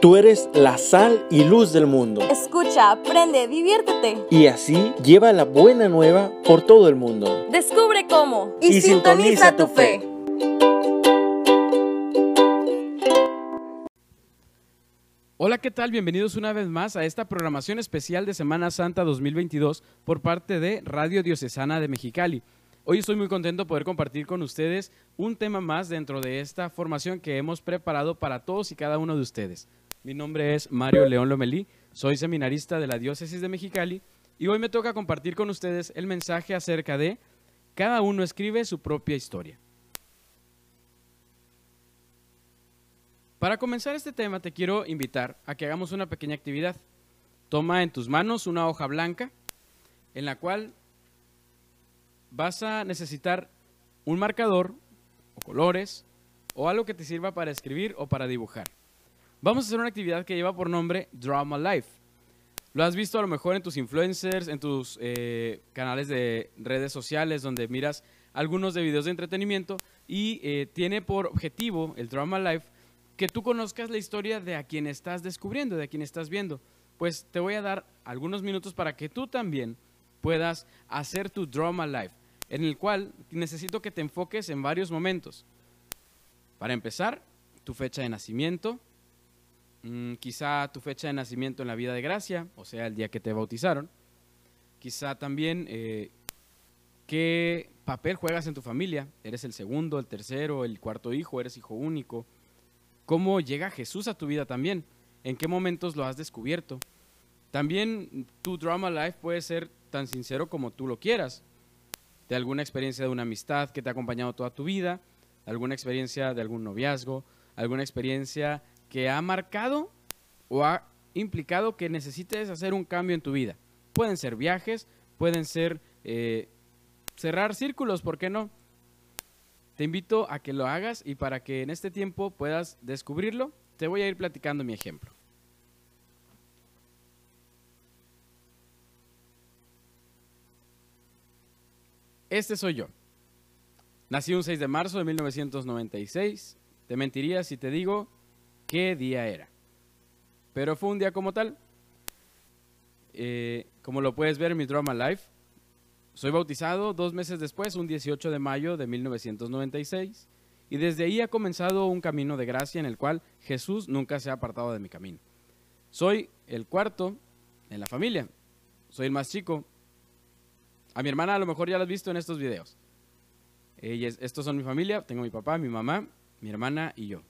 Tú eres la sal y luz del mundo. Escucha, aprende, diviértete. Y así lleva la buena nueva por todo el mundo. Descubre cómo y, Y sintoniza, sintoniza tu fe. Hola, ¿qué tal? Bienvenidos una vez más a esta programación especial de Semana Santa 2022 por parte de Radio Diocesana de Mexicali. Hoy estoy muy contento de poder compartir con ustedes un tema más dentro de esta formación que hemos preparado para todos y cada uno de ustedes. Mi nombre es Mario León Lomelí, soy seminarista de la Diócesis de Mexicali y hoy me toca compartir con ustedes el mensaje acerca de cada uno escribe su propia historia. Para comenzar este tema te quiero invitar a que hagamos una pequeña actividad. Toma en tus manos una hoja blanca en la cual vas a necesitar un marcador o colores o algo que te sirva para escribir o para dibujar. Vamos a hacer una actividad que lleva por nombre Drama Life. Lo has visto a lo mejor en tus influencers, en tus eh, canales de redes sociales donde miras algunos de videos de entretenimiento y eh, tiene por objetivo el Drama Life que tú conozcas la historia de a quien estás descubriendo, de a quien estás viendo. Pues te voy a dar algunos minutos para que tú también puedas hacer tu drama life, en el cual necesito que te enfoques en varios momentos. Para empezar, tu fecha de nacimiento, mm, quizá tu fecha de nacimiento en la vida de gracia, o sea, el día que te bautizaron. Quizá también eh, qué papel juegas en tu familia. ¿Eres el segundo, el tercero, el cuarto hijo? ¿Eres hijo único? cómo llega Jesús a tu vida también, en qué momentos lo has descubierto. También tu drama life puede ser tan sincero como tú lo quieras, de alguna experiencia de una amistad que te ha acompañado toda tu vida, alguna experiencia de algún noviazgo, alguna experiencia que ha marcado o ha implicado que necesites hacer un cambio en tu vida. Pueden ser viajes, pueden ser eh, cerrar círculos, ¿por qué no? Te invito a que lo hagas y para que en este tiempo puedas descubrirlo, te voy a ir platicando mi ejemplo. Este soy yo. Nací un 6 de marzo de 1996. Te mentiría si te digo qué día era. Pero fue un día como tal. Eh, como lo puedes ver en mi Drama Life, soy bautizado dos meses después, un 18 de mayo de 1996, y desde ahí ha comenzado un camino de gracia en el cual Jesús nunca se ha apartado de mi camino. Soy el cuarto en la familia, soy el más chico. A mi hermana a lo mejor ya la has visto en estos videos. Ellas, estos son mi familia, tengo mi papá, mi mamá, mi hermana y yo.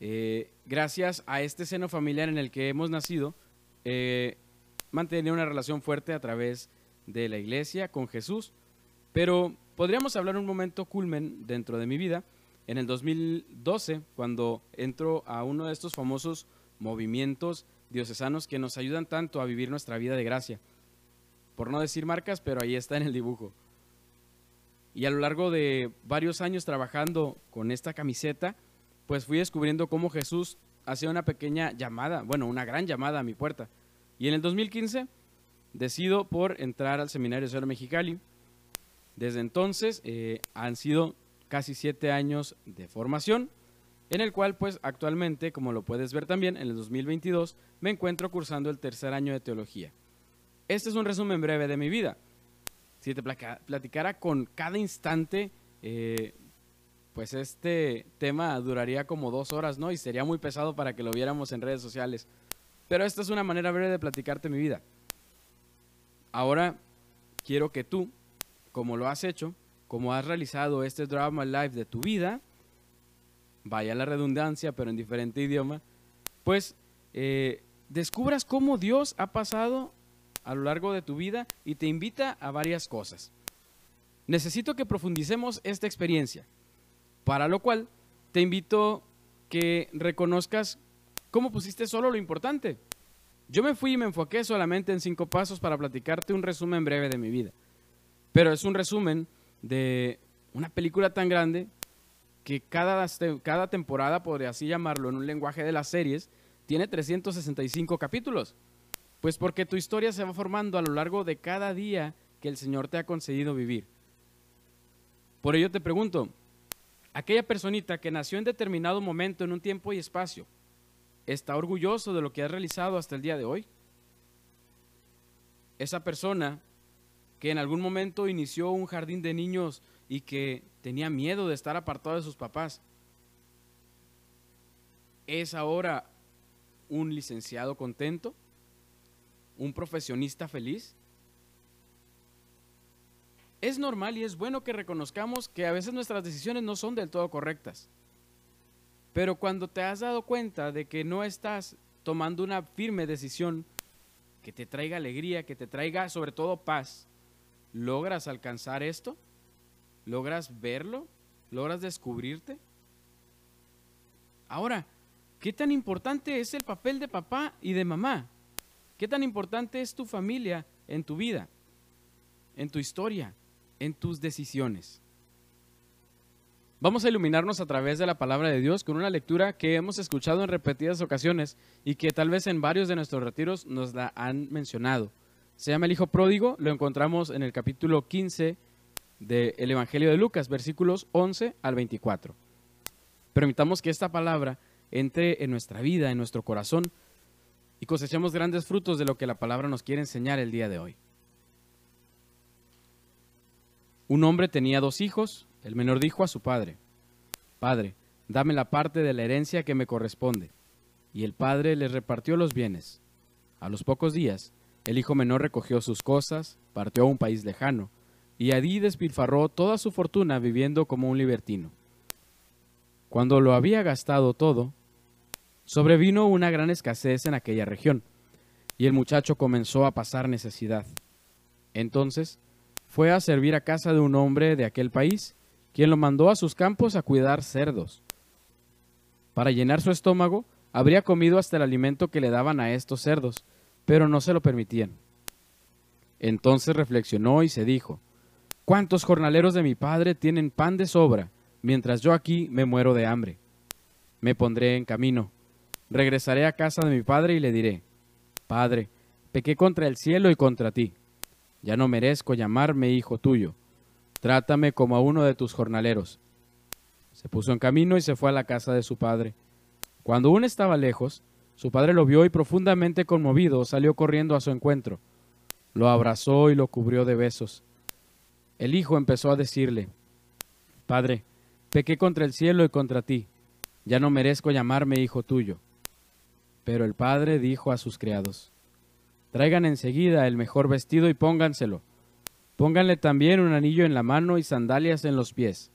Eh, gracias a este seno familiar en el que hemos nacido, eh, una relación fuerte a través de la iglesia con Jesús, pero podríamos hablar un momento culmen dentro de mi vida, en el 2012, cuando entro a uno de estos famosos movimientos diocesanos que nos ayudan tanto a vivir nuestra vida de gracia. Por no decir marcas, pero ahí está en el dibujo. Y a lo largo de varios años trabajando con esta camiseta, pues fui descubriendo cómo Jesús hacía una pequeña llamada, bueno, una gran llamada a mi puerta. Y en el 2015 decido por entrar al Seminario Cero Mexicali. Desde entonces eh, han sido casi siete años de formación, en el cual pues actualmente, como lo puedes ver también, en el 2022 me encuentro cursando el tercer año de teología. Este es un resumen breve de mi vida. Si te platicara con cada instante, eh, pues este tema duraría como dos horas, ¿no? Y sería muy pesado para que lo viéramos en redes sociales. Pero esta es una manera breve de platicarte mi vida. Ahora quiero que tú, como lo has hecho, como has realizado este drama live de tu vida, vaya la redundancia, pero en diferente idioma, pues eh, descubras cómo Dios ha pasado a lo largo de tu vida y te invita a varias cosas. Necesito que profundicemos esta experiencia, para lo cual te invito que reconozcas cómo pusiste solo lo importante. Yo me fui y me enfoqué solamente en cinco pasos para platicarte un resumen breve de mi vida. Pero es un resumen de una película tan grande que cada, cada temporada, podría así llamarlo en un lenguaje de las series, tiene 365 capítulos. Pues porque tu historia se va formando a lo largo de cada día que el Señor te ha concedido vivir. Por ello te pregunto, aquella personita que nació en determinado momento, en un tiempo y espacio, está orgulloso de lo que has realizado hasta el día de hoy. Esa persona que en algún momento inició un jardín de niños y que tenía miedo de estar apartado de sus papás, es ahora un licenciado contento, un profesionista feliz. Es normal y es bueno que reconozcamos que a veces nuestras decisiones no son del todo correctas. Pero cuando te has dado cuenta de que no estás tomando una firme decisión que te traiga alegría, que te traiga sobre todo paz, ¿logras alcanzar esto? ¿Logras verlo? ¿Logras descubrirte? Ahora, ¿qué tan importante es el papel de papá y de mamá? ¿Qué tan importante es tu familia en tu vida, en tu historia, en tus decisiones? Vamos a iluminarnos a través de la palabra de Dios con una lectura que hemos escuchado en repetidas ocasiones y que tal vez en varios de nuestros retiros nos la han mencionado. Se llama El Hijo Pródigo, lo encontramos en el capítulo 15 del Evangelio de Lucas, versículos 11 al 24. Permitamos que esta palabra entre en nuestra vida, en nuestro corazón, y cosechemos grandes frutos de lo que la palabra nos quiere enseñar el día de hoy. Un hombre tenía dos hijos, el menor dijo a su padre, Padre, dame la parte de la herencia que me corresponde. Y el padre les repartió los bienes. A los pocos días, el hijo menor recogió sus cosas, partió a un país lejano, y allí despilfarró toda su fortuna viviendo como un libertino. Cuando lo había gastado todo, sobrevino una gran escasez en aquella región, y el muchacho comenzó a pasar necesidad. Entonces fue a servir a casa de un hombre de aquel país, quien lo mandó a sus campos a cuidar cerdos. Para llenar su estómago, habría comido hasta el alimento que le daban a estos cerdos, pero no se lo permitían. Entonces reflexionó y se dijo, ¿Cuántos jornaleros de mi padre tienen pan de sobra, mientras yo aquí me muero de hambre? Me pondré en camino. Regresaré a casa de mi padre y le diré, Padre, pequé contra el cielo y contra ti. Ya no merezco llamarme hijo tuyo. Trátame como a uno de tus jornaleros. Se puso en camino y se fue a la casa de su padre. Cuando aún estaba lejos, su padre lo vio y profundamente conmovido salió corriendo a su encuentro. Lo abrazó y lo cubrió de besos. El hijo empezó a decirle, Padre, pequé contra el cielo y contra ti, ya no merezco llamarme hijo tuyo. Pero el padre dijo a sus criados, Traigan enseguida el mejor vestido y pónganselo. Pónganle también un anillo en la mano y sandalias en los pies.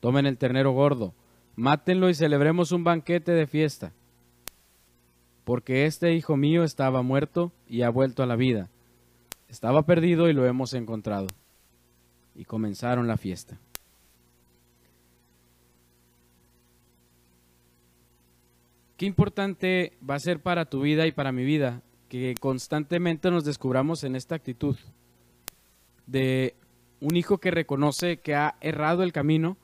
Tomen el ternero gordo, mátenlo y celebremos un banquete de fiesta. Porque este hijo mío estaba muerto y ha vuelto a la vida. Estaba perdido y lo hemos encontrado y comenzaron la fiesta. Qué importante va a ser para tu vida y para mi vida que constantemente nos descubramos en esta actitud de un hijo que reconoce que ha errado el camino,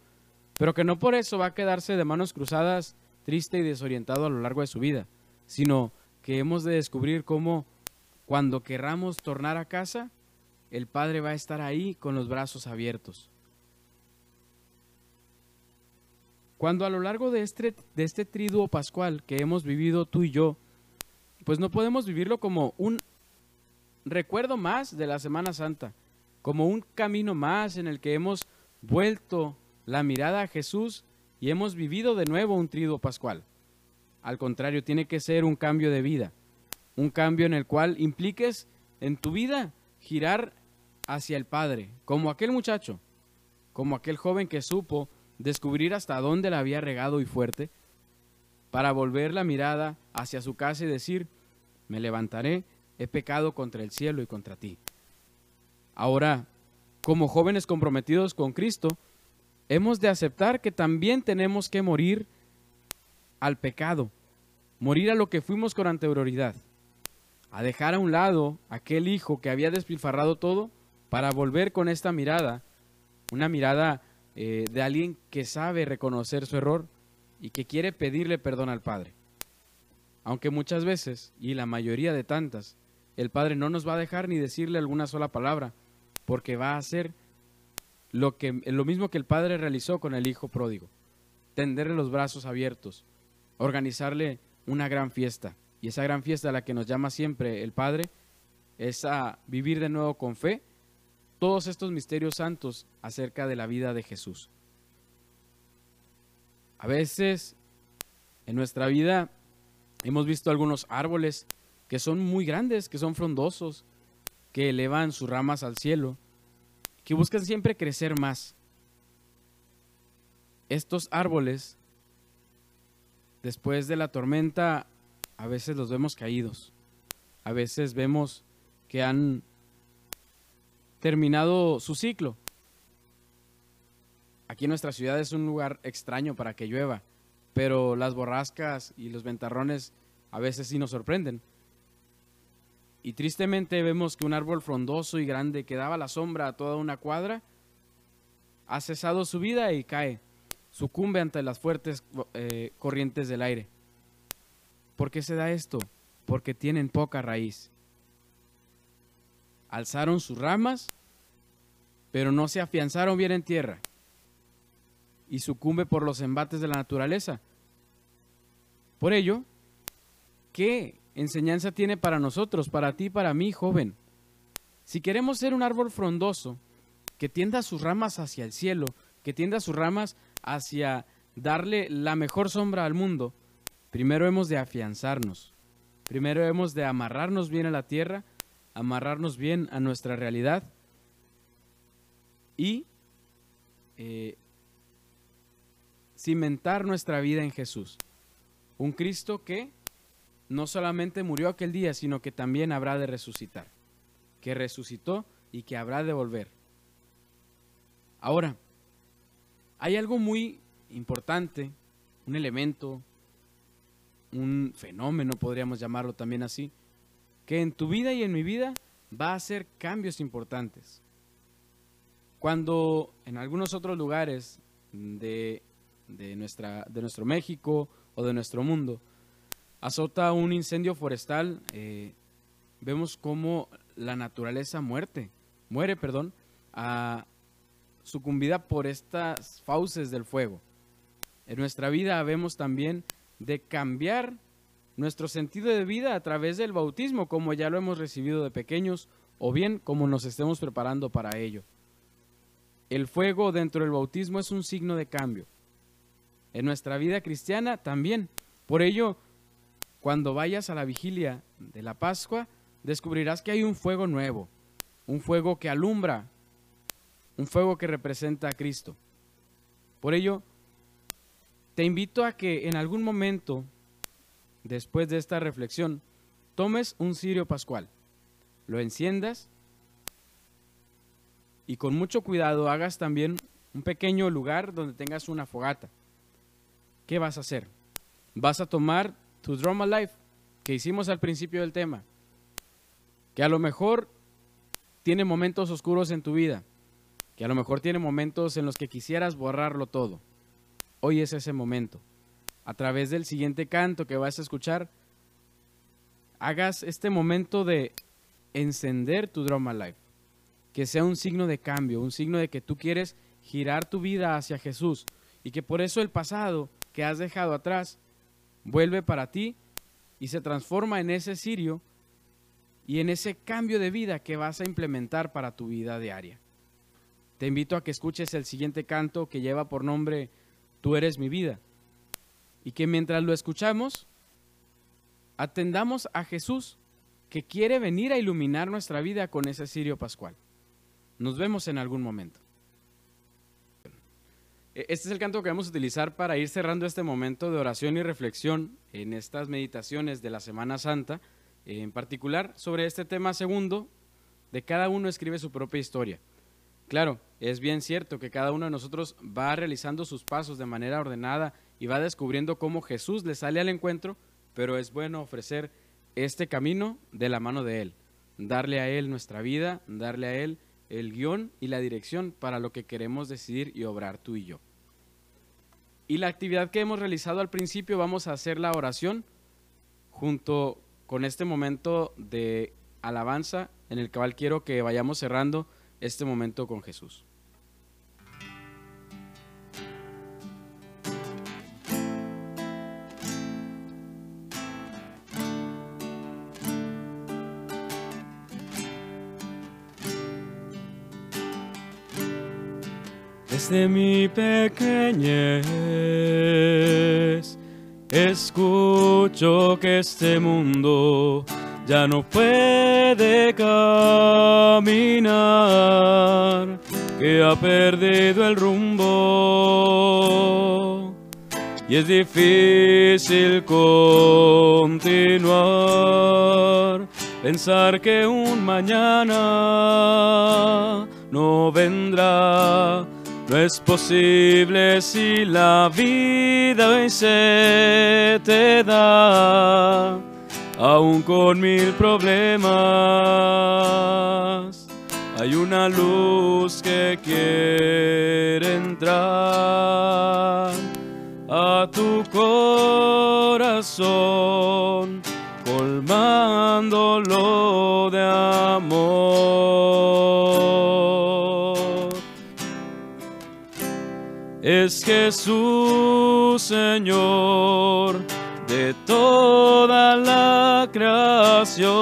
pero que no por eso va a quedarse de manos cruzadas, triste y desorientado a lo largo de su vida, sino que hemos de descubrir cómo cuando querramos tornar a casa, el Padre va a estar ahí con los brazos abiertos. Cuando a lo largo de este, este triduo pascual que hemos vivido tú y yo, pues no podemos vivirlo como un recuerdo más de la Semana Santa, como un camino más en el que hemos vuelto la mirada a Jesús y hemos vivido de nuevo un triduo pascual. Al contrario, tiene que ser un cambio de vida, un cambio en el cual impliques en tu vida girar hacia el Padre, como aquel muchacho, como aquel joven que supo descubrir hasta dónde la había regado y fuerte, para volver la mirada hacia su casa y decir, me levantaré, he pecado contra el cielo y contra ti. Ahora, como jóvenes comprometidos con Cristo, hemos de aceptar que también tenemos que morir al pecado, morir a lo que fuimos con anterioridad, a dejar a un lado aquel hijo que había despilfarrado todo para volver con esta mirada, una mirada eh, de alguien que sabe reconocer su error y que quiere pedirle perdón al Padre. Aunque muchas veces, y la mayoría de tantas, el Padre no nos va a dejar ni decirle alguna sola palabra, porque va a hacer lo, que, lo mismo que el Padre realizó con el Hijo pródigo, tenderle los brazos abiertos, organizarle una gran fiesta. Y esa gran fiesta a la que nos llama siempre el Padre es a vivir de nuevo con fe todos estos misterios santos acerca de la vida de Jesús. A veces en nuestra vida hemos visto algunos árboles que son muy grandes, que son frondosos, que elevan sus ramas al cielo, que buscan siempre crecer más. Estos árboles, después de la tormenta, a veces los vemos caídos, a veces vemos que han terminado su ciclo. Aquí en nuestra ciudad es un lugar extraño para que llueva, pero las borrascas y los ventarrones a veces sí nos sorprenden. Y tristemente vemos que un árbol frondoso y grande que daba la sombra a toda una cuadra ha cesado su vida y cae, sucumbe ante las fuertes eh, corrientes del aire. ¿Por qué se da esto? Porque tienen poca raíz. Alzaron sus ramas, pero no se afianzaron bien en tierra y sucumbe por los embates de la naturaleza. Por ello, ¿qué enseñanza tiene para nosotros, para ti, para mí, joven? Si queremos ser un árbol frondoso, que tienda sus ramas hacia el cielo, que tienda sus ramas hacia darle la mejor sombra al mundo, primero hemos de afianzarnos, primero hemos de amarrarnos bien a la tierra, amarrarnos bien a nuestra realidad y eh, cimentar nuestra vida en Jesús. Un Cristo que no solamente murió aquel día, sino que también habrá de resucitar, que resucitó y que habrá de volver. Ahora, hay algo muy importante, un elemento, un fenómeno, podríamos llamarlo también así, que en tu vida y en mi vida va a hacer cambios importantes. Cuando en algunos otros lugares de, nuestra, de nuestro México o de nuestro mundo azota un incendio forestal, eh, vemos cómo la naturaleza muerte, muere, perdón, a, sucumbida por estas fauces del fuego. En nuestra vida vemos también de cambiar nuestro sentido de vida a través del bautismo, como ya lo hemos recibido de pequeños, o bien como nos estemos preparando para ello. El fuego dentro del bautismo es un signo de cambio. En nuestra vida cristiana también. Por ello, cuando vayas a la vigilia de la Pascua, descubrirás que hay un fuego nuevo, un fuego que alumbra, un fuego que representa a Cristo. Por ello, te invito a que en algún momento, después de esta reflexión, tomes un cirio pascual, lo enciendas y con mucho cuidado hagas también un pequeño lugar donde tengas una fogata. ¿Qué vas a hacer? Vas a tomar tu drama life que hicimos al principio del tema, que a lo mejor tiene momentos oscuros en tu vida, que a lo mejor tiene momentos en los que quisieras borrarlo todo. Hoy es ese momento. A través del siguiente canto que vas a escuchar, hagas este momento de encender tu drama life que sea un signo de cambio, un signo de que tú quieres girar tu vida hacia Jesús y que por eso el pasado que has dejado atrás vuelve para ti y se transforma en ese sirio y en ese cambio de vida que vas a implementar para tu vida diaria. Te invito a que escuches el siguiente canto que lleva por nombre Tú eres mi vida y que mientras lo escuchamos atendamos a Jesús que quiere venir a iluminar nuestra vida con ese sirio pascual. Nos vemos en algún momento. E, este es el canto que vamos a utilizar para ir cerrando este momento de oración y reflexión en estas meditaciones de la Semana Santa, en particular sobre este tema segundo, de cada uno escribe su propia historia. Claro, es bien cierto que cada uno de nosotros va realizando sus pasos de manera ordenada y va descubriendo cómo Jesús le sale al encuentro, pero es bueno ofrecer este camino de la mano de Él, darle a Él nuestra vida, darle a Él el guion y la dirección para lo que queremos decidir y obrar tú y yo. Y la actividad que hemos realizado al principio, vamos a hacer la oración junto con este momento de alabanza en el cual quiero que vayamos cerrando este momento con Jesús. Desde mi pequeñez escucho que este mundo ya no puede caminar, que ha perdido el rumbo y es difícil continuar. Pensar que un mañana no vendrá, no es posible si la vida hoy se te da, aún con mil problemas. Hay una luz que quiere entrar a tu corazón, colmándolo de amor. Es Jesús, Señor, de toda la creación.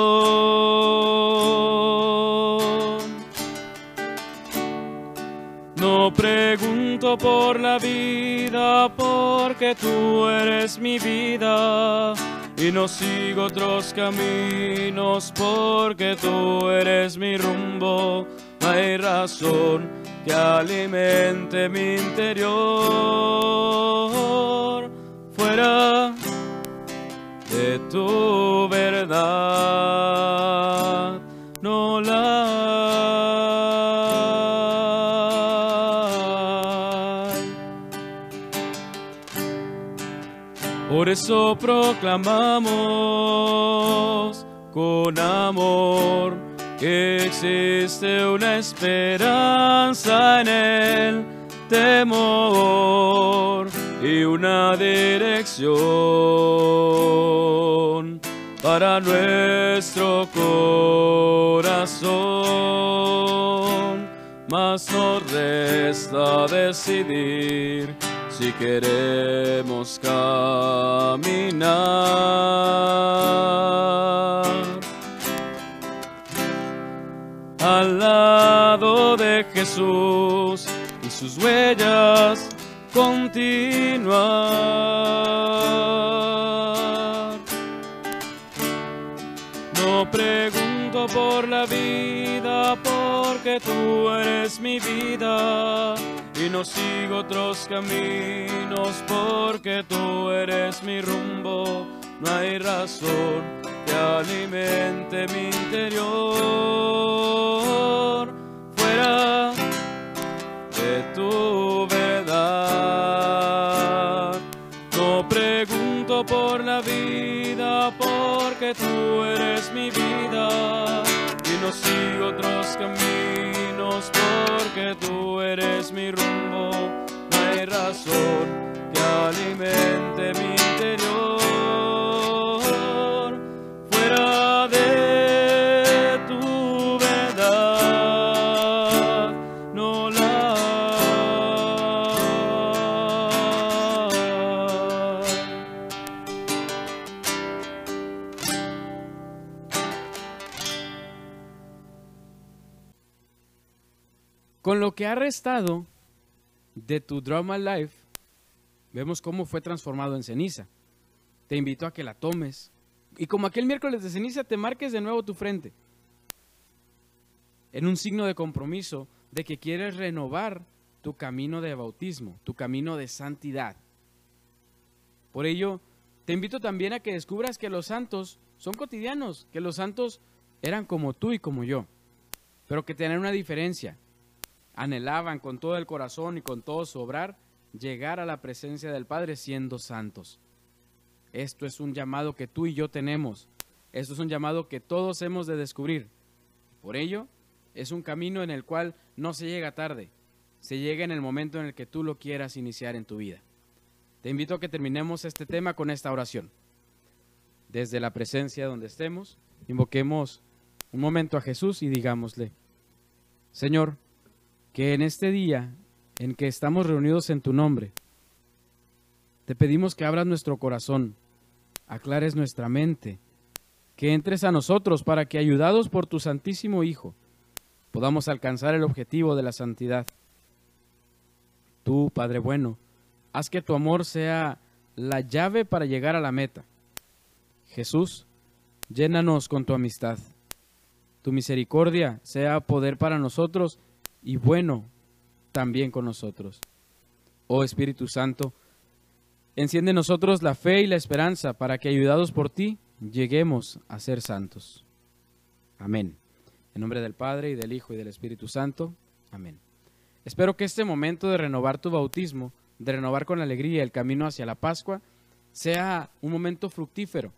No pregunto por la vida porque tú eres mi vida y no sigo otros caminos porque tú eres mi rumbo. No hay razón que alimente mi interior fuera de tu verdad. No la hay. Por eso proclamamos con amor existe una esperanza en el temor y una dirección para nuestro corazón. Mas nos resta decidir si queremos caminar al lado de Jesús y sus huellas continuar. No pregunto por la vida porque tú eres mi vida y no sigo otros caminos porque tú eres mi rumbo. No hay razón que alimente mi interior fuera de tu verdad. No pregunto por la vida porque tú eres mi vida y no sigo otros caminos porque tú eres mi rumbo. Restado de tu drama life, vemos cómo fue transformado en ceniza. Te invito a que la tomes y como aquel miércoles de ceniza te marques de nuevo tu frente en un signo de compromiso de que quieres renovar tu camino de bautismo, tu camino de santidad. Por ello, te invito también a que descubras que los santos son cotidianos, que los santos eran como tú y como yo, pero que tenían una diferencia. Anhelaban con todo el corazón y con todo su obrar llegar a la presencia del Padre siendo santos. Esto es un llamado que tú y yo tenemos. Esto es un llamado que todos hemos de descubrir. Por ello, es un camino en el cual no se llega tarde. Se llega en el momento en el que tú lo quieras iniciar en tu vida. Te invito a que terminemos este tema con esta oración. Desde la presencia donde estemos, invoquemos un momento a Jesús y digámosle, Señor, que en este día en que estamos reunidos en tu nombre, te pedimos que abras nuestro corazón, aclares nuestra mente, que entres a nosotros para que, ayudados por tu Santísimo Hijo, podamos alcanzar el objetivo de la santidad. Tú, Padre bueno, haz que tu amor sea la llave para llegar a la meta. Jesús, llénanos con tu amistad. Tu misericordia sea poder para nosotros y bueno también con nosotros. Oh Espíritu Santo, enciende en nosotros la fe y la esperanza para que, ayudados por ti, lleguemos a ser santos. Amén. En nombre del Padre y del Hijo y del Espíritu Santo. Amén. Espero que este momento de renovar tu bautismo, de renovar con alegría el camino hacia la Pascua, sea un momento fructífero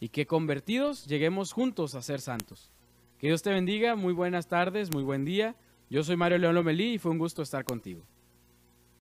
y que convertidos lleguemos juntos a ser santos. Que Dios te bendiga, muy buenas tardes, muy buen día. Yo soy Mario León Lomelí y fue un gusto estar contigo.